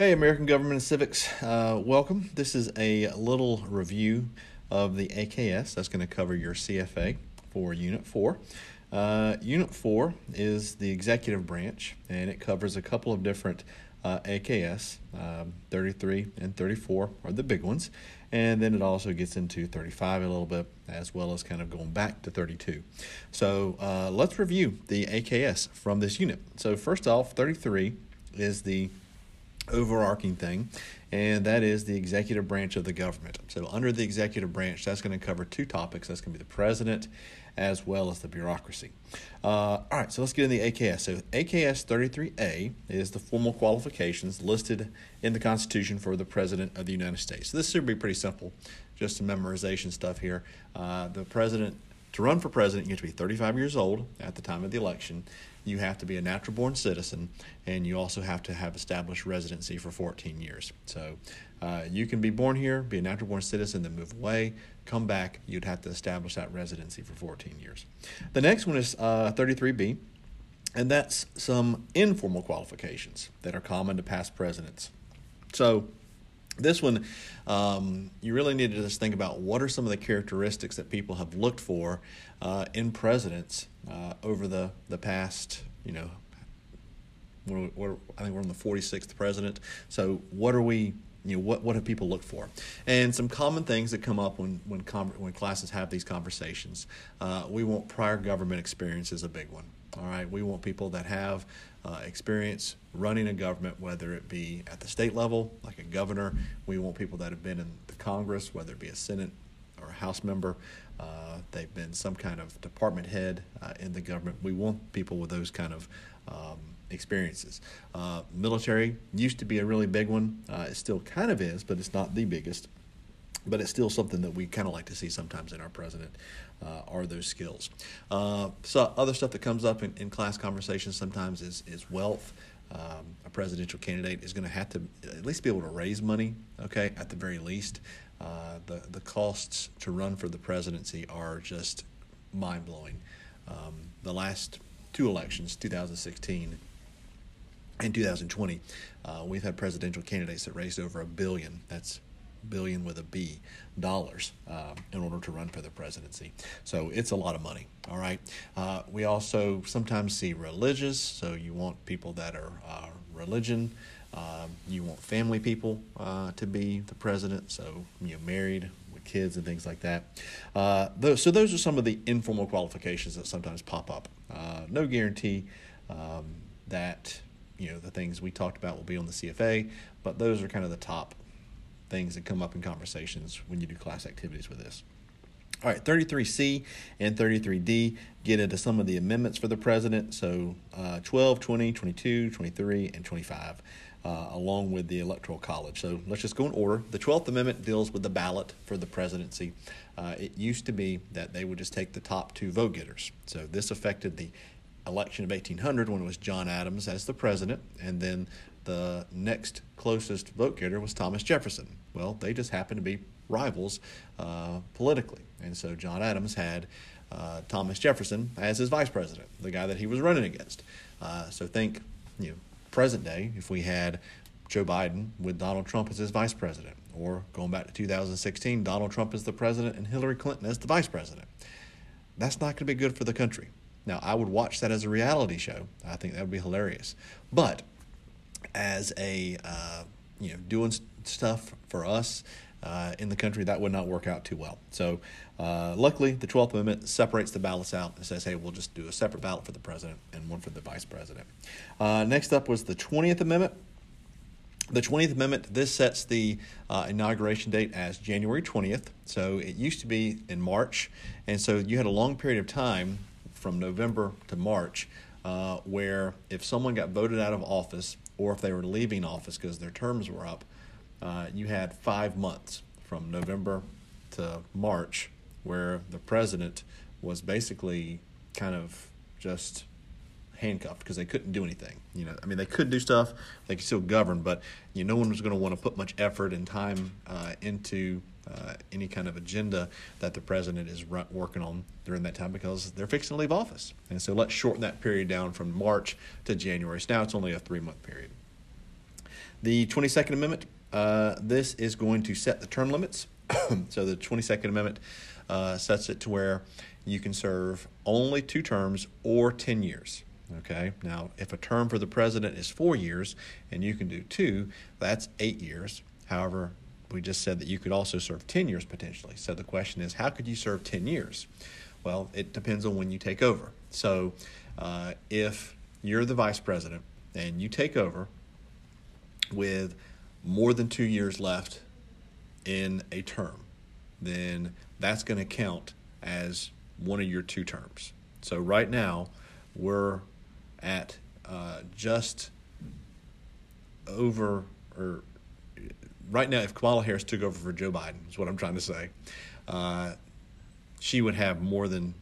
Hey, American Government and Civics, uh, welcome. This is a little review of the AKS. That's going to cover your CFA for Unit 4. Uh, Unit 4 is the executive branch, and it covers a couple of different uh, AKS. Um, 33 and 34 are the big ones, and then it also gets into 35 a little bit, as well as kind of going back to 32. So uh, let's review the AKS from this unit. So, first off, 33 is the overarching thing, and that is the executive branch of the government. So, under the executive branch, that's going to cover two topics. That's going to be the president as well as the bureaucracy. Uh, all right, so let's get in the AKS. So, AKS 33A is the formal qualifications listed in the Constitution for the President of the United States. So, this should be pretty simple, just some memorization stuff here. Uh, the president to run for president, you have to be 35 years old at the time of the election. You have to be a natural born citizen, and you also have to have established residency for 14 years. So uh, you can be born here, be a natural born citizen, then move away, come back. You'd have to establish that residency for 14 years. The next one is uh, 33B, and that's some informal qualifications that are common to past presidents. So this one, um, you really need to just think about what are some of the characteristics that people have looked for uh, in presidents uh, over the, the past, you know, we're, we're, I think we're on the 46th president. So what are we, you know, what, what have people looked for? And some common things that come up when, when, com- when classes have these conversations. Uh, we want prior government experience is a big one. All right, we want people that have uh, experience running a government, whether it be at the state level, like a governor. We want people that have been in the Congress, whether it be a Senate or a House member. Uh, they've been some kind of department head uh, in the government. We want people with those kind of um, experiences. Uh, military used to be a really big one. Uh, it still kind of is, but it's not the biggest but it's still something that we kind of like to see sometimes in our president uh, are those skills. Uh, so other stuff that comes up in, in class conversations sometimes is, is wealth. Um, a presidential candidate is going to have to at least be able to raise money, okay, at the very least. Uh, the, the costs to run for the presidency are just mind blowing. Um, the last two elections, 2016 and 2020, uh, we've had presidential candidates that raised over a billion. That's billion with a B dollars uh, in order to run for the presidency. So it's a lot of money. All right. Uh, we also sometimes see religious. So you want people that are uh, religion. Um, you want family people uh, to be the president. So you know, married with kids and things like that. Uh, those, so those are some of the informal qualifications that sometimes pop up. Uh, no guarantee um, that you know the things we talked about will be on the CFA, but those are kind of the top things that come up in conversations when you do class activities with this. All right, 33C and 33D get into some of the amendments for the president. So uh, 12, 20, 22, 23, and 25, uh, along with the Electoral College. So let's just go in order. The 12th Amendment deals with the ballot for the presidency. Uh, it used to be that they would just take the top two vote getters. So this affected the election of 1800 when it was John Adams as the president, and then the next closest vote getter was Thomas Jefferson. Well, they just happened to be rivals uh, politically. And so John Adams had uh, Thomas Jefferson as his vice president, the guy that he was running against. Uh, so think, you know, present day, if we had Joe Biden with Donald Trump as his vice president, or going back to 2016, Donald Trump as the president and Hillary Clinton as the vice president. That's not going to be good for the country. Now, I would watch that as a reality show. I think that would be hilarious. But as a uh, you know doing stuff for us uh, in the country, that would not work out too well. So, uh, luckily, the 12th Amendment separates the ballots out and says, hey, we'll just do a separate ballot for the president and one for the vice president. Uh, next up was the 20th Amendment. The 20th Amendment, this sets the uh, inauguration date as January 20th. So it used to be in March. And so you had a long period of time from November to March uh, where if someone got voted out of office or if they were leaving office because their terms were up, uh, you had five months from November to March where the president was basically kind of just handcuffed because they couldn't do anything. You know, I mean, they could do stuff, they could still govern, but you know, no one was going to want to put much effort and time uh, into uh, any kind of agenda that the president is working on during that time because they're fixing to leave office. And so let's shorten that period down from March to January. So now it's only a three month period. The 22nd Amendment, uh, this is going to set the term limits. so the 22nd Amendment uh, sets it to where you can serve only two terms or 10 years. Okay, now if a term for the president is four years and you can do two, that's eight years. However, we just said that you could also serve 10 years potentially. So the question is, how could you serve 10 years? Well, it depends on when you take over. So uh, if you're the vice president and you take over with more than two years left in a term, then that's going to count as one of your two terms. So right now, we're at uh, just over or right now, if Kamala Harris took over for Joe Biden, is what I'm trying to say, uh, she would have more than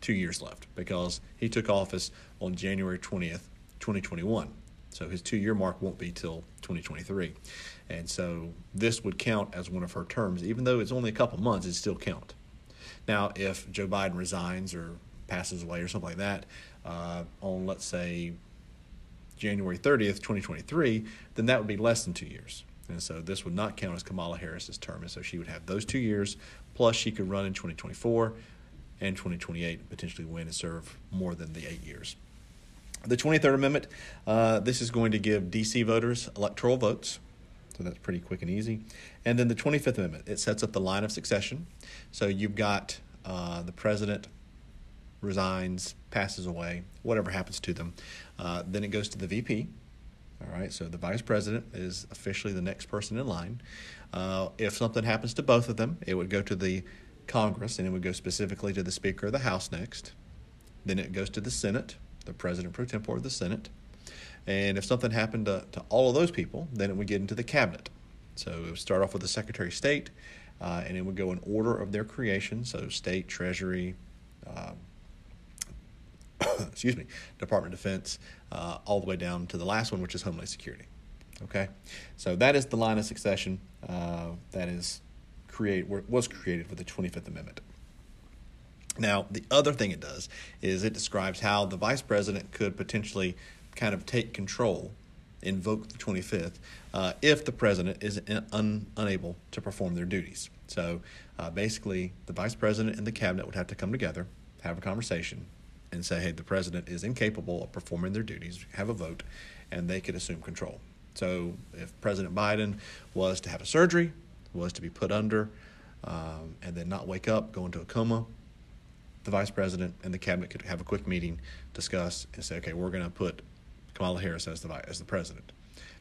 two years left because he took office on January 20th, 2021. So his two year mark won't be till 2023. And so this would count as one of her terms. Even though it's only a couple months, it still count. Now, if Joe Biden resigns or passes away or something like that uh, on, let's say, January 30th, 2023, then that would be less than two years. And so this would not count as Kamala Harris's term. And so she would have those two years, plus she could run in 2024 and 2028 and potentially win and serve more than the eight years. The 23rd Amendment, uh, this is going to give D.C. voters electoral votes. So that's pretty quick and easy. And then the 25th Amendment, it sets up the line of succession. So you've got uh, the president resigns, passes away, whatever happens to them. Uh, then it goes to the VP, all right, so the vice president is officially the next person in line. Uh, if something happens to both of them, it would go to the Congress and it would go specifically to the Speaker of the House next. Then it goes to the Senate, the President pro tempore of the Senate. And if something happened to, to all of those people, then it would get into the cabinet. So it would start off with the Secretary of State, uh, and it would go in order of their creation. So State, Treasury, uh, excuse me, Department of Defense, uh, all the way down to the last one, which is Homeland Security. Okay, so that is the line of succession uh, that is create was created with the 25th Amendment. Now, the other thing it does is it describes how the vice president could potentially kind of take control, invoke the 25th, uh, if the president is un, unable to perform their duties. So uh, basically, the vice president and the cabinet would have to come together, have a conversation, and say, hey, the president is incapable of performing their duties, have a vote, and they could assume control. So if President Biden was to have a surgery, was to be put under, um, and then not wake up, go into a coma, the vice president and the cabinet could have a quick meeting, discuss, and say, okay, we're going to put Kamala Harris as the as the president.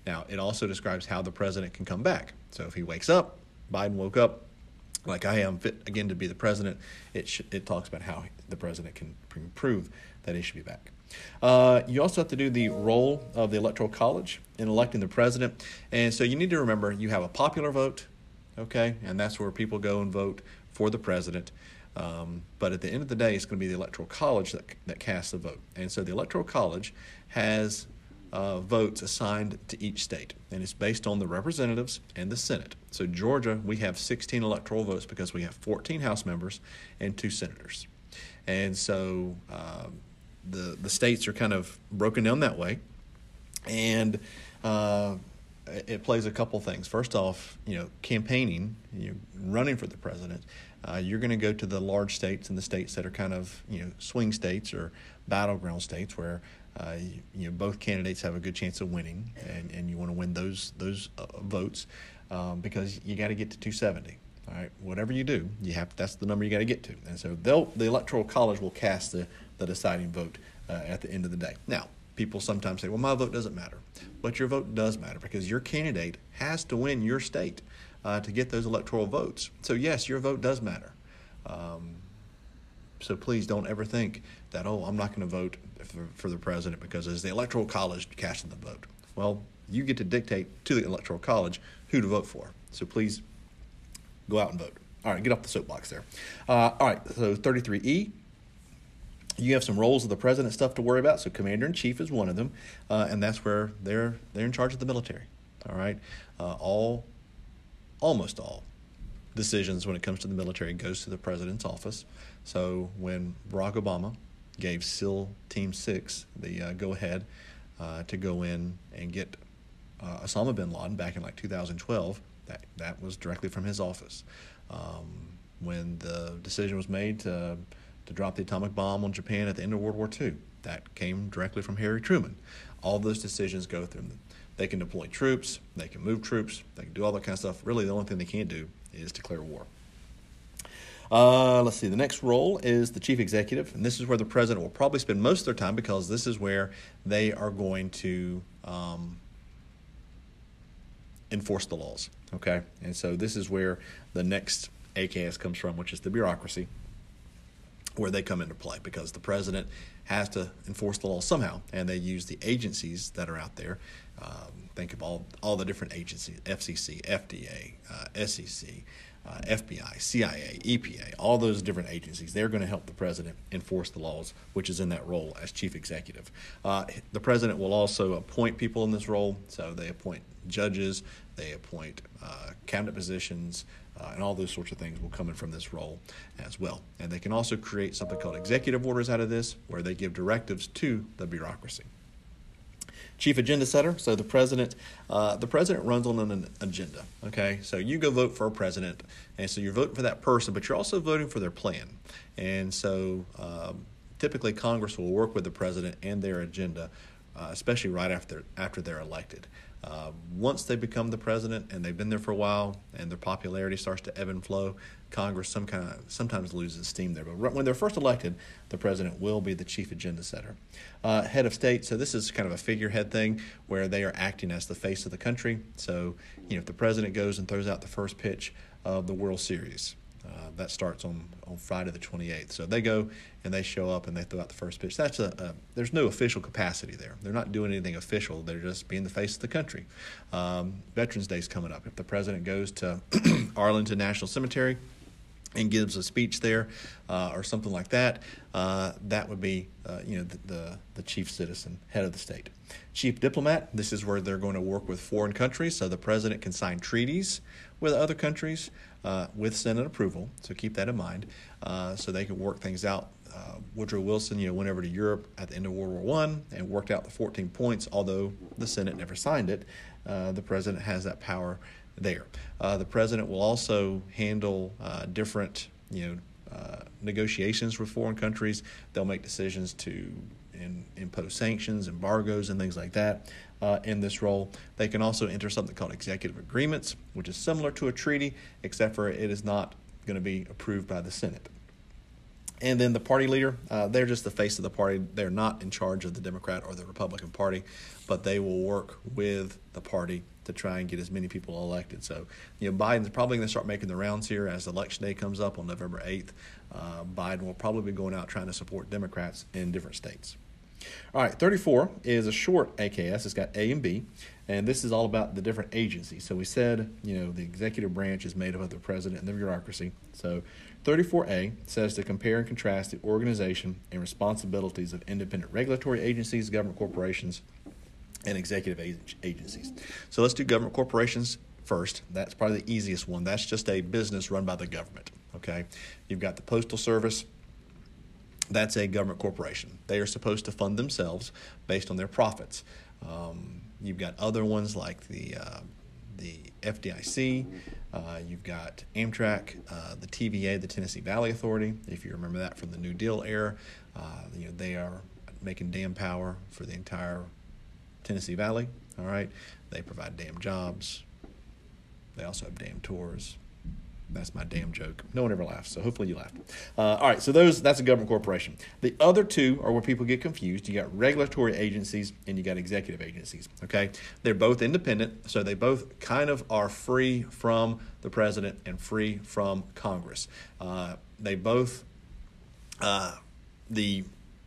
Now, it also describes how the president can come back. So if he wakes up, Biden woke up, like I am fit again to be the president, it sh- it talks about how the president can prove that he should be back. Uh, you also have to do the role of the electoral college in electing the president, and so you need to remember you have a popular vote, okay, and that's where people go and vote for the president. Um, but at the end of the day, it's going to be the electoral college that that casts the vote, and so the electoral college has uh, votes assigned to each state, and it's based on the representatives and the Senate. So, Georgia, we have 16 electoral votes because we have 14 House members and two senators. And so uh, the, the states are kind of broken down that way. And uh, it plays a couple things. First off, you know, campaigning, you running for the president, uh, you're going to go to the large states and the states that are kind of you know swing states or battleground states where uh, you, you, know both candidates have a good chance of winning, and, and you want to win those those uh, votes um, because you got to get to 270. All right, whatever you do, you have that's the number you got to get to, and so they'll the electoral college will cast the the deciding vote uh, at the end of the day. Now, people sometimes say, "Well, my vote doesn't matter," but your vote does matter because your candidate has to win your state uh, to get those electoral votes. So yes, your vote does matter. Um, so please don't ever think that, oh, I'm not going to vote for, for, the president because it's the electoral college casting the vote. Well, you get to dictate to the Electoral College who to vote for. So please go out and vote. All right, get off the soapbox there. Uh, all right, so 33E, you have some roles of the president stuff to worry about. So commander in chief is one of them, uh, and that's where they're they're in charge of the military. All right, uh, all almost all decisions when it comes to the military goes to the president's office. So when Barack Obama gave SEAL Team Six the uh, go ahead uh, to go in and get uh, Osama bin Laden back in like 2012, that that was directly from his office. Um, when the decision was made to to drop the atomic bomb on Japan at the end of World War II. That came directly from Harry Truman. All those decisions go through them. They can deploy troops, they can move troops, they can do all that kind of stuff. Really, the only thing they can't do is declare war. Uh, let's see. The next role is the chief executive, and this is where the president will probably spend most of their time because this is where they are going to um, enforce the laws. Okay, and so this is where the next AKS comes from, which is the bureaucracy where they come into play because the president has to enforce the law somehow, and they use the agencies that are out there. Um, think of all all the different agencies: FCC, FDA, uh, SEC, uh, FBI, CIA, EPA. All those different agencies. They're going to help the president enforce the laws, which is in that role as chief executive. Uh, the president will also appoint people in this role, so they appoint judges, they appoint uh, cabinet positions uh, and all those sorts of things will come in from this role as well. And they can also create something called executive orders out of this, where they give directives to the bureaucracy. Chief agenda setter. So the president, uh, the president runs on an agenda. Okay, so you go vote for a president, and so you're voting for that person, but you're also voting for their plan. And so um, typically Congress will work with the president and their agenda, uh, especially right after after they're elected. Uh, once they become the president and they've been there for a while and their popularity starts to ebb and flow, Congress some kind of, sometimes loses steam there. But when they're first elected, the president will be the chief agenda setter. Uh, head of state, so this is kind of a figurehead thing where they are acting as the face of the country. So, you know, if the president goes and throws out the first pitch of the World Series, uh, that starts on, on Friday the 28th. So they go and they show up and they throw out the first pitch. That's a, a there's no official capacity there. They're not doing anything official. They're just being the face of the country. Um, Veterans Day is coming up. If the president goes to Arlington National Cemetery and gives a speech there uh, or something like that, uh, that would be uh, you know the, the, the chief citizen, head of the state. Chief diplomat. This is where they're going to work with foreign countries, so the president can sign treaties with other countries uh, with Senate approval. So keep that in mind, uh, so they can work things out. Uh, Woodrow Wilson, you know, went over to Europe at the end of World War One and worked out the 14 points. Although the Senate never signed it, the president has that power there. Uh, the president will also handle uh, different, you know, uh, negotiations with foreign countries. They'll make decisions to in, impose sanctions, embargoes, and things like that uh, in this role. They can also enter something called executive agreements, which is similar to a treaty, except for it is not going to be approved by the Senate. And then the party leader, uh, they're just the face of the party. They're not in charge of the Democrat or the Republican Party, but they will work with the party to try and get as many people elected. So, you know, Biden's probably going to start making the rounds here as election day comes up on November 8th. Uh, Biden will probably be going out trying to support Democrats in different states. All right, 34 is a short AKS. It's got A and B, and this is all about the different agencies. So we said, you know, the executive branch is made up of the president and the bureaucracy. So 34A says to compare and contrast the organization and responsibilities of independent regulatory agencies, government corporations, and executive agencies. So let's do government corporations first. That's probably the easiest one. That's just a business run by the government. Okay, you've got the Postal Service. That's a government corporation. They are supposed to fund themselves based on their profits. Um, you've got other ones like the uh, the FDIC. Uh, you've got Amtrak, uh, the TVA, the Tennessee Valley Authority. If you remember that from the New Deal era, uh, you know they are making dam power for the entire Tennessee Valley. All right, they provide dam jobs. They also have dam tours. That's my damn joke. No one ever laughs, so hopefully you laughed. Uh, all right, so those that's a government corporation. The other two are where people get confused. You got regulatory agencies and you got executive agencies. Okay, they're both independent, so they both kind of are free from the president and free from Congress. Uh, they both uh, the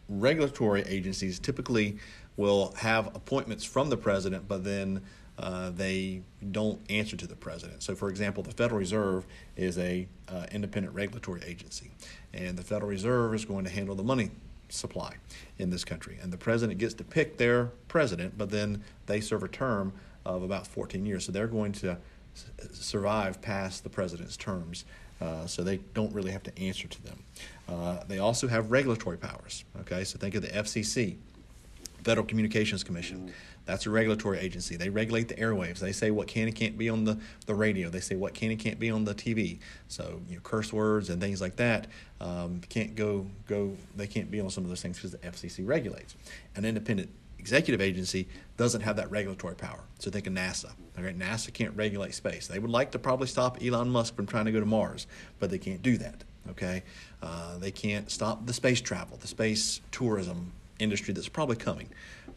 regulatory agencies typically will have appointments from the president, but then uh, they don't answer to the president. So, for example, the Federal Reserve is a uh, independent regulatory agency, and the Federal Reserve is going to handle the money supply in this country. And the president gets to pick their president, but then they serve a term of about 14 years. So they're going to survive past the president's terms. Uh, so they don't really have to answer to them. Uh, they also have regulatory powers. Okay, so think of the FCC, Federal Communications Commission. That's a regulatory agency. They regulate the airwaves. They say what can and can't be on the, the radio. They say what can and can't be on the TV. So you know, curse words and things like that um, can't go go. They can't be on some of those things because the FCC regulates. An independent executive agency doesn't have that regulatory power. So think of NASA. Okay, NASA can't regulate space. They would like to probably stop Elon Musk from trying to go to Mars, but they can't do that. Okay, uh, they can't stop the space travel, the space tourism industry that's probably coming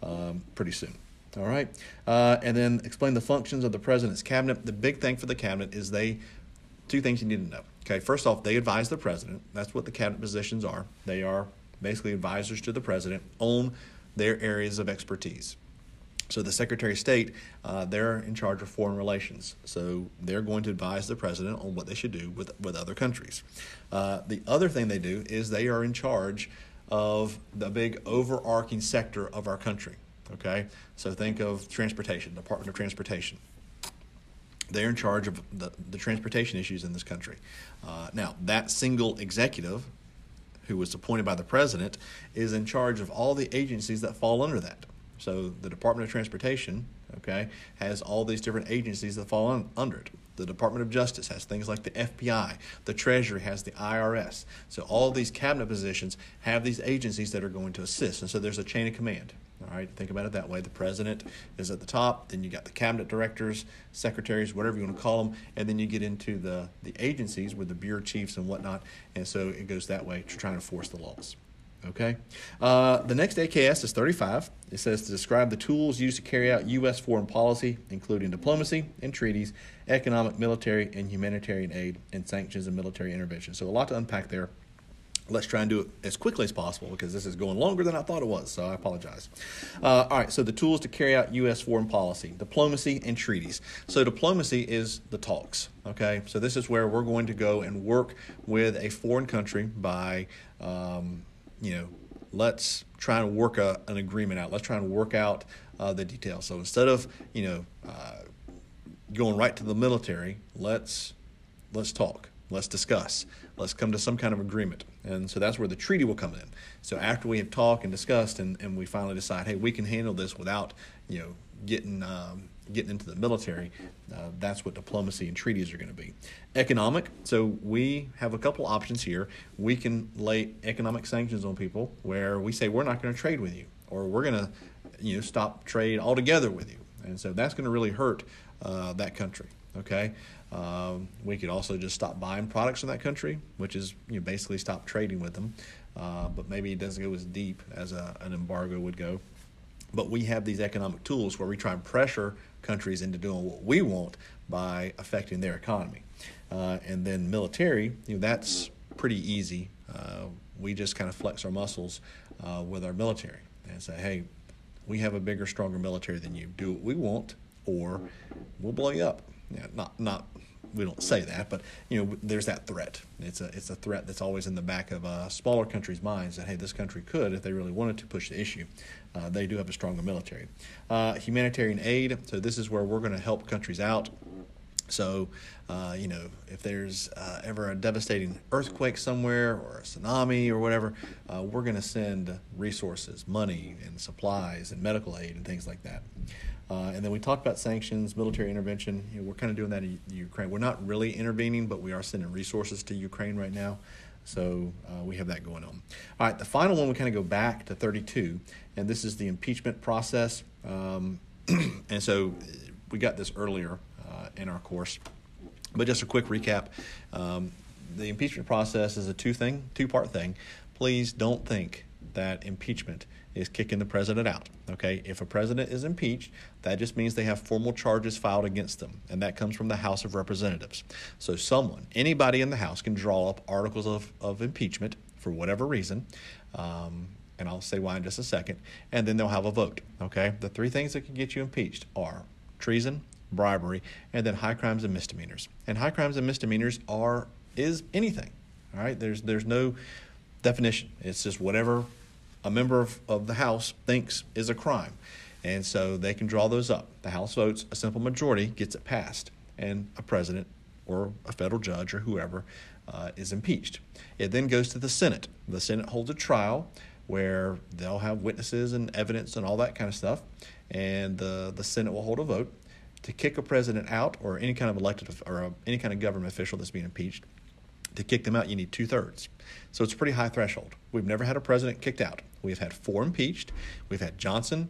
um, pretty soon. All right. Uh, and then explain the functions of the president's cabinet. The big thing for the cabinet is they, two things you need to know. Okay. First off, they advise the president. That's what the cabinet positions are. They are basically advisors to the president on their areas of expertise. So the Secretary of State, uh, they're in charge of foreign relations. So they're going to advise the president on what they should do with, with other countries. Uh, the other thing they do is they are in charge of the big overarching sector of our country. Okay, so think of transportation, Department of Transportation. They're in charge of the, the transportation issues in this country. Uh, now, that single executive who was appointed by the president is in charge of all the agencies that fall under that. So the Department of Transportation, okay, has all these different agencies that fall un- under it. The Department of Justice has things like the FBI. The Treasury has the IRS. So all these cabinet positions have these agencies that are going to assist. And so there's a chain of command. All right, think about it that way. The president is at the top, then you got the cabinet directors, secretaries, whatever you want to call them, and then you get into the, the agencies with the bureau chiefs and whatnot. And so it goes that way to try to enforce the laws. Okay. Uh, the next AKS is 35. It says to describe the tools used to carry out U.S. foreign policy, including diplomacy and treaties, economic, military, and humanitarian aid, and sanctions and military intervention. So a lot to unpack there. Let's try and do it as quickly as possible because this is going longer than I thought it was, so I apologize. Uh, all right, so the tools to carry out U.S. foreign policy, diplomacy, and treaties. So, diplomacy is the talks, okay? So, this is where we're going to go and work with a foreign country by, um, you know, let's try and work a, an agreement out. Let's try and work out uh, the details. So, instead of, you know, uh, going right to the military, let's let's talk Let's discuss. Let's come to some kind of agreement. And so that's where the treaty will come in. So after we have talked and discussed and, and we finally decide, hey, we can handle this without, you know, getting um, getting into the military, uh, that's what diplomacy and treaties are going to be. Economic. So we have a couple options here. We can lay economic sanctions on people where we say we're not going to trade with you or we're going to, you know, stop trade altogether with you. And so that's going to really hurt uh, that country. Okay. Um, we could also just stop buying products from that country, which is you know, basically stop trading with them. Uh, but maybe it doesn't go as deep as a, an embargo would go. But we have these economic tools where we try and pressure countries into doing what we want by affecting their economy. Uh, and then military, you know, that's pretty easy. Uh, we just kind of flex our muscles uh, with our military and say, hey, we have a bigger, stronger military than you. Do what we want, or we'll blow you up. Yeah, not not we don't say that, but you know, there's that threat. It's a it's a threat that's always in the back of uh, smaller countries' minds that hey, this country could, if they really wanted to push the issue, uh, they do have a stronger military. Uh, humanitarian aid. So this is where we're going to help countries out. So, uh, you know, if there's uh, ever a devastating earthquake somewhere or a tsunami or whatever, uh, we're going to send resources, money, and supplies and medical aid and things like that. Uh, and then we talked about sanctions, military intervention. You know, we're kind of doing that in Ukraine. We're not really intervening, but we are sending resources to Ukraine right now. So uh, we have that going on. All right, the final one, we kind of go back to 32, and this is the impeachment process. Um, and so we got this earlier uh, in our course. But just a quick recap um, the impeachment process is a two thing, two part thing. Please don't think that impeachment is kicking the president out. Okay, if a president is impeached, that just means they have formal charges filed against them, and that comes from the House of Representatives. So, someone, anybody in the House, can draw up articles of, of impeachment for whatever reason. Um, and I'll say why in just a second, and then they'll have a vote. Okay? The three things that can get you impeached are treason, bribery, and then high crimes and misdemeanors. And high crimes and misdemeanors are is anything. All right? There's there's no definition. It's just whatever a member of, of the House thinks is a crime. And so they can draw those up. The House votes, a simple majority gets it passed, and a president or a federal judge or whoever uh, is impeached. It then goes to the Senate. The Senate holds a trial where they'll have witnesses and evidence and all that kind of stuff, and the, the Senate will hold a vote to kick a president out or any kind of elected or any kind of government official that's being impeached. To kick them out, you need two thirds. So it's a pretty high threshold. We've never had a president kicked out. We've had four impeached. We've had Johnson,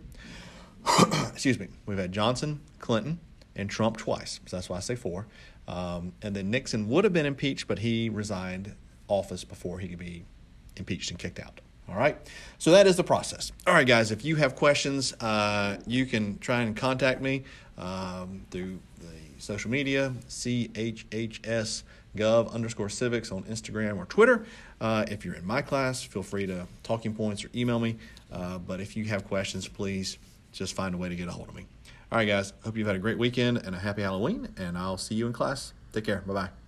excuse me, we've had Johnson, Clinton, and Trump twice. So that's why I say four. Um, and then Nixon would have been impeached, but he resigned office before he could be impeached and kicked out. All right. So that is the process. All right, guys, if you have questions, uh, you can try and contact me um, through the social media, CHHS gov underscore civics on Instagram or Twitter. Uh, if you're in my class, feel free to talking points or email me. Uh, but if you have questions, please just find a way to get a hold of me. All right, guys. Hope you've had a great weekend and a happy Halloween, and I'll see you in class. Take care. Bye bye.